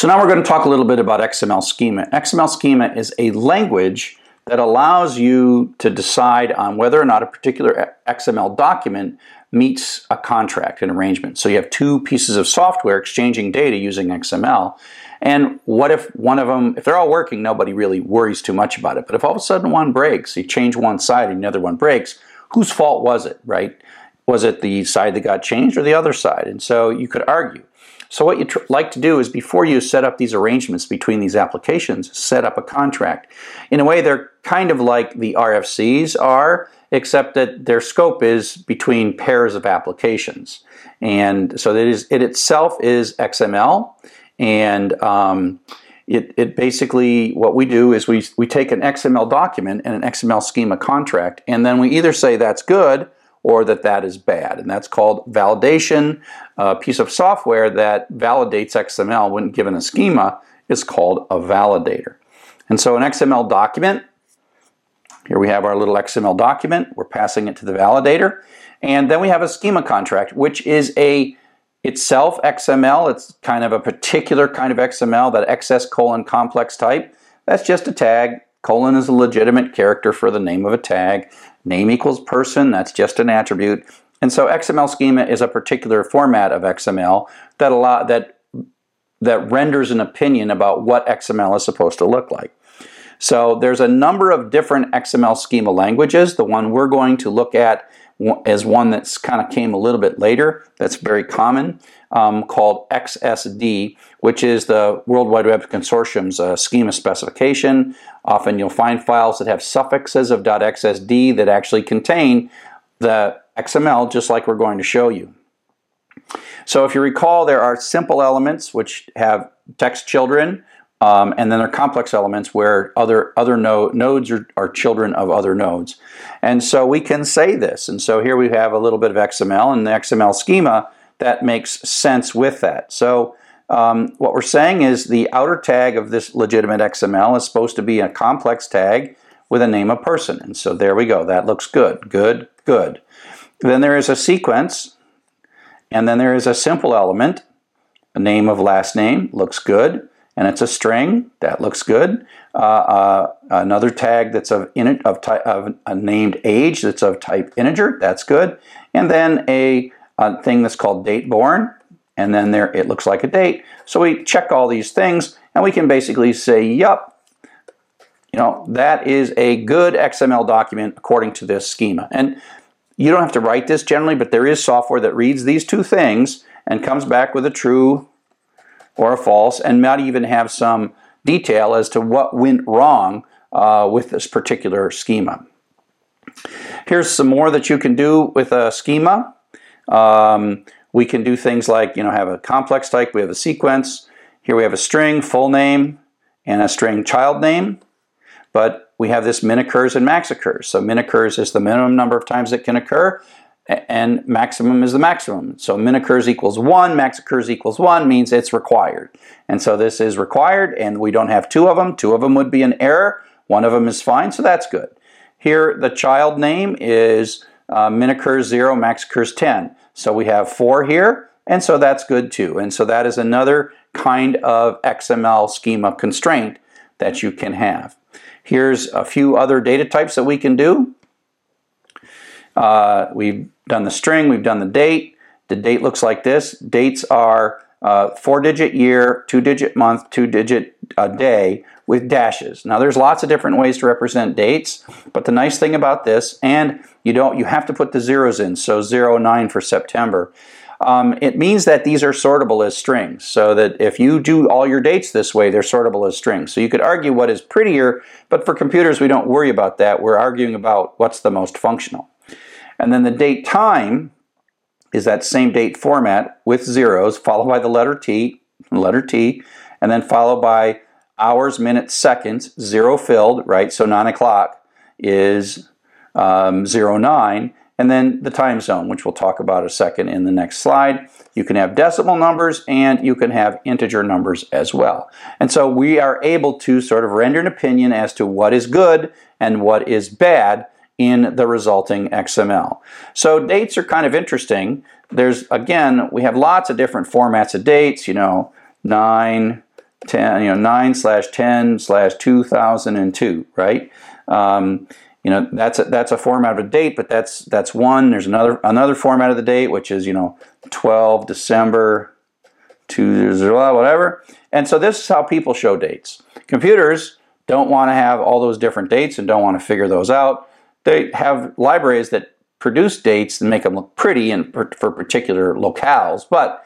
So now we're going to talk a little bit about XML schema. XML schema is a language that allows you to decide on whether or not a particular XML document meets a contract, an arrangement. So you have two pieces of software exchanging data using XML. And what if one of them, if they're all working, nobody really worries too much about it. But if all of a sudden one breaks, you change one side and the other one breaks, whose fault was it, right? Was it the side that got changed or the other side? And so you could argue. So what you tr- like to do is before you set up these arrangements between these applications, set up a contract. In a way, they're kind of like the RFCs are, except that their scope is between pairs of applications. And so it, is, it itself is XML, and um, it, it basically, what we do is we, we take an XML document and an XML schema contract, and then we either say that's good or that that is bad. And that's called validation. A piece of software that validates XML when given a schema is called a validator. And so an XML document, here we have our little XML document, we're passing it to the validator. And then we have a schema contract, which is a itself XML. It's kind of a particular kind of XML, that XS colon complex type. That's just a tag. Colon is a legitimate character for the name of a tag. Name equals person, that's just an attribute. And so XML schema is a particular format of XML that allow, that that renders an opinion about what XML is supposed to look like. So there's a number of different XML schema languages. The one we're going to look at is one that's kind of came a little bit later. That's very common, um, called XSD, which is the World Wide Web Consortium's uh, schema specification. Often you'll find files that have suffixes of .xsd that actually contain the XML, just like we're going to show you. So if you recall, there are simple elements which have text children, um, and then there are complex elements where other other no, nodes are, are children of other nodes. And so we can say this. And so here we have a little bit of XML and the XML schema that makes sense with that. So um, what we're saying is the outer tag of this legitimate XML is supposed to be a complex tag with a name of person. And so there we go. That looks good. Good, good. Then there is a sequence, and then there is a simple element, a name of last name, looks good, and it's a string, that looks good. Uh, uh, another tag that's of, in, of, type, of a named age that's of type integer, that's good. And then a, a thing that's called date born, and then there it looks like a date. So we check all these things, and we can basically say, yup, you know, that is a good XML document according to this schema. And you don't have to write this generally, but there is software that reads these two things and comes back with a true or a false, and might even have some detail as to what went wrong uh, with this particular schema. Here's some more that you can do with a schema. Um, we can do things like, you know, have a complex type, we have a sequence. Here we have a string, full name, and a string child name. But we have this min occurs and max occurs. So min occurs is the minimum number of times it can occur, and maximum is the maximum. So min occurs equals 1, max occurs equals 1 means it's required. And so this is required, and we don't have two of them. Two of them would be an error. One of them is fine, so that's good. Here, the child name is uh, min occurs 0, max occurs 10. So we have four here, and so that's good too. And so that is another kind of XML schema constraint that you can have. Here's a few other data types that we can do. Uh, we've done the string, we've done the date. The date looks like this. Dates are uh, four digit year, two digit month, two digit uh, day with dashes. Now there's lots of different ways to represent dates, but the nice thing about this, and you don't, you have to put the zeros in, so 09 for September. Um, it means that these are sortable as strings, so that if you do all your dates this way, they're sortable as strings. So you could argue what is prettier, but for computers, we don't worry about that. We're arguing about what's the most functional. And then the date time is that same date format with zeros, followed by the letter T, letter T, and then followed by hours, minutes, seconds, zero filled, right? So 9 o'clock is um, 09, and then the time zone, which we'll talk about a second in the next slide. You can have decimal numbers and you can have integer numbers as well. And so we are able to sort of render an opinion as to what is good and what is bad in the resulting XML. So dates are kind of interesting. There's, again, we have lots of different formats of dates, you know, 9, 10, you know, 9 slash 10 slash 2002, right? Um, you know, that's a, that's a format of a date, but that's that's one. There's another another format of the date, which is you know 12 December, two whatever. And so this is how people show dates. Computers don't want to have all those different dates and don't want to figure those out. They have libraries that produce dates and make them look pretty and for particular locales, but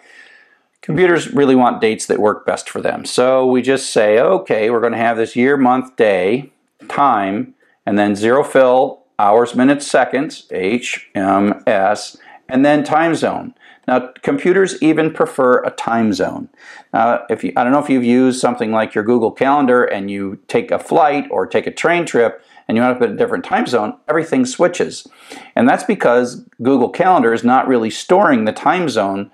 computers really want dates that work best for them. So we just say, okay, we're going to have this year, month, day, time, and then zero fill, hours, minutes, seconds, HMS, and then time zone. Now, computers even prefer a time zone. Now, if you, I don't know if you've used something like your Google Calendar and you take a flight or take a train trip and you end up in a different time zone, everything switches. And that's because Google Calendar is not really storing the time zone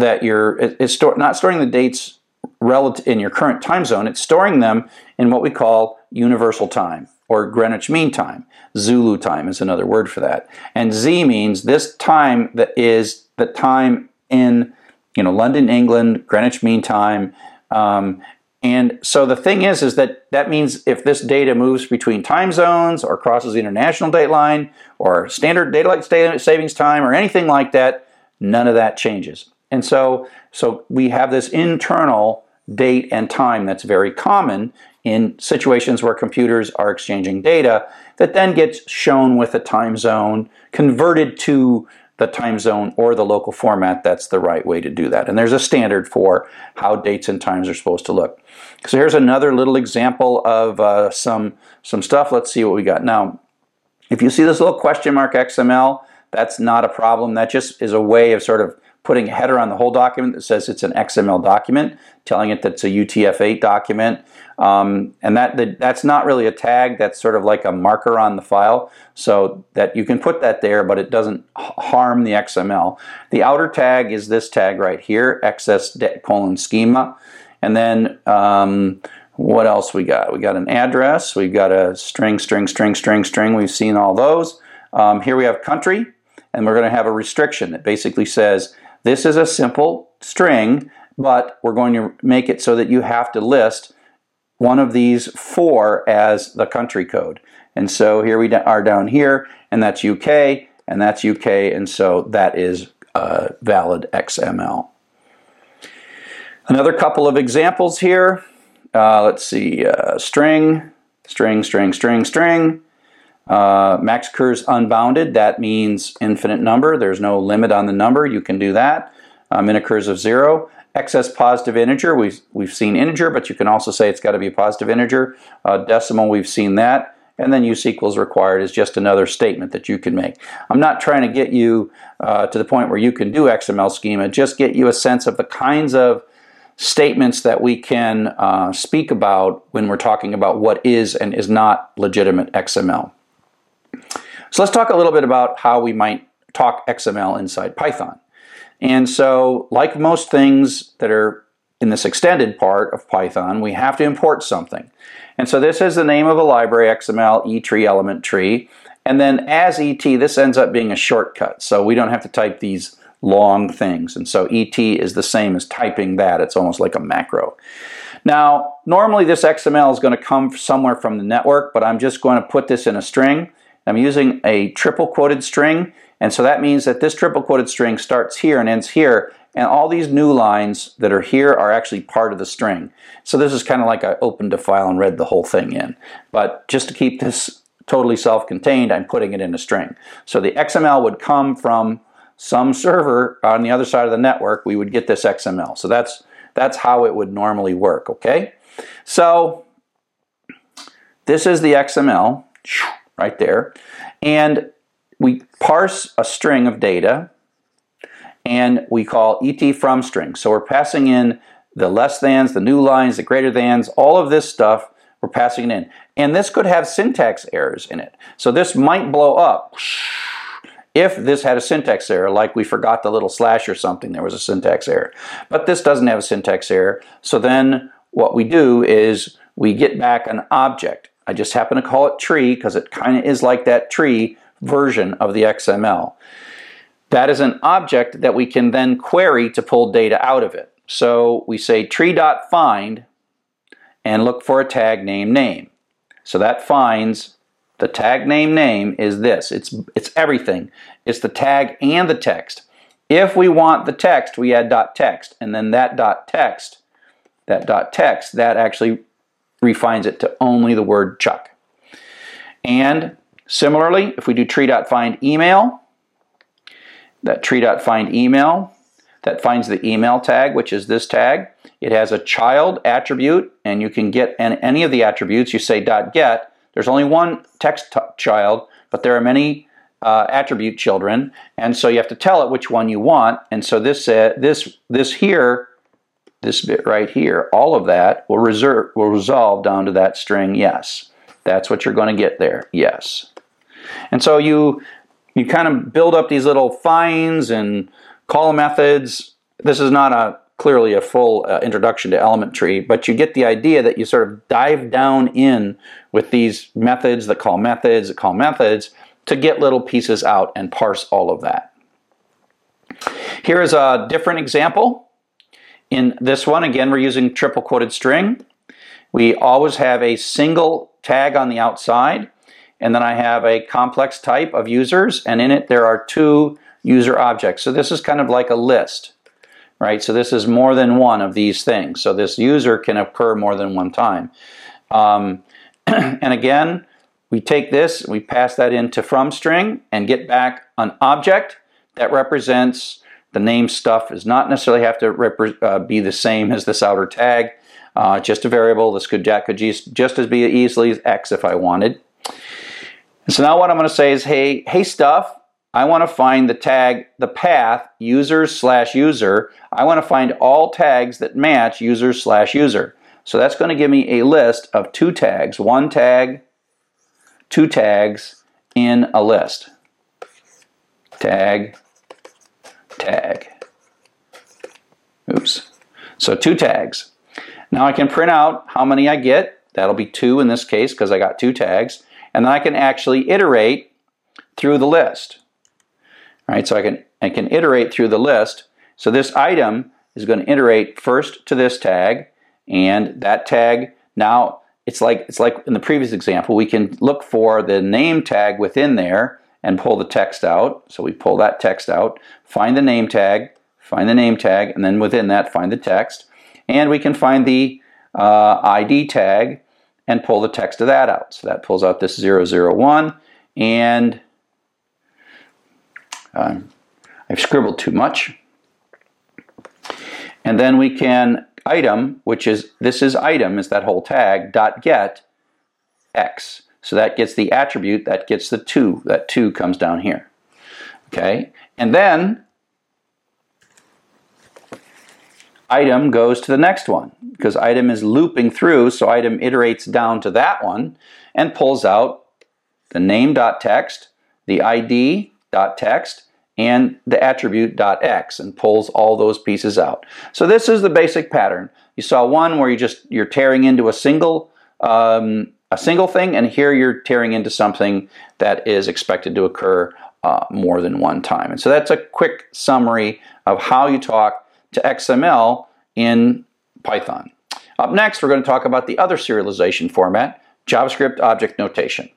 that you're, it's store, not storing the dates relative in your current time zone. It's storing them in what we call universal time or Greenwich Mean Time. Zulu time is another word for that. And Z means this time that is the time in you know London, England, Greenwich Mean Time. Um, and so the thing is, is that that means if this data moves between time zones or crosses the international date line or standard daylight savings time or anything like that, none of that changes. And so, so we have this internal date and time that's very common in situations where computers are exchanging data that then gets shown with a time zone, converted to the time zone or the local format, that's the right way to do that. And there's a standard for how dates and times are supposed to look. So here's another little example of uh, some, some stuff. Let's see what we got. Now, if you see this little question mark XML, that's not a problem. That just is a way of sort of putting a header on the whole document that says it's an XML document, telling it that it's a UTF-8 document. Um, and that, that, that's not really a tag, that's sort of like a marker on the file, so that you can put that there, but it doesn't harm the XML. The outer tag is this tag right here, XS colon schema. And then um, what else we got? We got an address, we've got a string, string, string, string, string. We've seen all those. Um, here we have country, and we're going to have a restriction that basically says this is a simple string, but we're going to make it so that you have to list one of these four as the country code. And so here we are down here, and that's UK, and that's UK, and so that is uh, valid XML. Another couple of examples here. Uh, let's see, uh, string, string, string, string, string. Uh, max occurs unbounded, that means infinite number. There's no limit on the number. You can do that. Um, min occurs of zero. XS positive integer, we've, we've seen integer, but you can also say it's got to be a positive integer. Uh, decimal, we've seen that. And then use equals required is just another statement that you can make. I'm not trying to get you uh, to the point where you can do XML schema, just get you a sense of the kinds of statements that we can uh, speak about when we're talking about what is and is not legitimate XML. So let's talk a little bit about how we might talk XML inside Python. And so, like most things that are in this extended part of Python, we have to import something. And so this is the name of a library, XML etree element tree. And then as ET, this ends up being a shortcut. So we don't have to type these long things. And so ET is the same as typing that. It's almost like a macro. Now, normally this XML is going to come somewhere from the network, but I'm just going to put this in a string. I'm using a triple quoted string, and so that means that this triple quoted string starts here and ends here, and all these new lines that are here are actually part of the string. So this is kind of like I opened a file and read the whole thing in. But just to keep this totally self-contained, I'm putting it in a string. So the XML would come from some server on the other side of the network, we would get this XML. So that's, that's how it would normally work, okay? So this is the XML right there. And we parse a string of data and we call et from string. So we're passing in the less thans, the new lines, the greater thans, all of this stuff, we're passing it in. And this could have syntax errors in it. So this might blow up if this had a syntax error, like we forgot the little slash or something, there was a syntax error. But this doesn't have a syntax error. So then what we do is we get back an object. I just happen to call it tree because it kind of is like that tree version of the XML. That is an object that we can then query to pull data out of it. So we say tree.find and look for a tag name name. So that finds the tag name name is this. It's, it's everything. It's the tag and the text. If we want the text, we add text, and then that text, that text, that actually refines it to only the word Chuck. And similarly, if we do tree.find email, that tree.find email, that finds the email tag, which is this tag. It has a child attribute, and you can get any of the attributes. You say .get. There's only one text child, but there are many uh, attribute children, and so you have to tell it which one you want. And so this uh, this this here, this bit right here, all of that will reserve will resolve down to that string yes. That's what you're going to get there. Yes. And so you you kind of build up these little finds and call methods. This is not a clearly a full uh, introduction to element tree, but you get the idea that you sort of dive down in with these methods that call methods that call methods to get little pieces out and parse all of that. Here is a different example. In this one, again, we're using triple quoted string. We always have a single tag on the outside, and then I have a complex type of users, and in it there are two user objects. So this is kind of like a list, right? So this is more than one of these things. So this user can occur more than one time. Um, and again, we take this, we pass that into from string and get back an object that represents the name stuff does not necessarily have to uh, be the same as this outer tag. Uh, just a variable. This could, could just as be easily as x if I wanted. And so now what I'm going to say is, hey, hey stuff, I want to find the tag, the path, users slash user. I want to find all tags that match users slash user. So that's going to give me a list of two tags, one tag, two tags in a list. Tag, tag. Oops. So two tags. Now I can print out how many I get. That'll be two in this case because I got two tags. And then I can actually iterate through the list right? So I can, I can iterate through the list. So this item is going to iterate first to this tag, and that tag now it's like it's like in the previous example, we can look for the name tag within there and pull the text out. So we pull that text out, find the name tag, find the name tag, and then within that find the text. And we can find the uh, ID tag and pull the text of that out. So that pulls out this 001 and um, I've scribbled too much. And then we can item, which is, this is item, is that whole tag, dot get x. So that gets the attribute, that gets the 2. That 2 comes down here. Okay? And then item goes to the next one because item is looping through, so item iterates down to that one and pulls out the name.text, the ID dot text and the attribute dot x and pulls all those pieces out. So this is the basic pattern. You saw one where you just you're tearing into a single um, a single thing, and here you're tearing into something that is expected to occur uh, more than one time. And so that's a quick summary of how you talk to XML in Python. Up next, we're going to talk about the other serialization format, JavaScript Object Notation.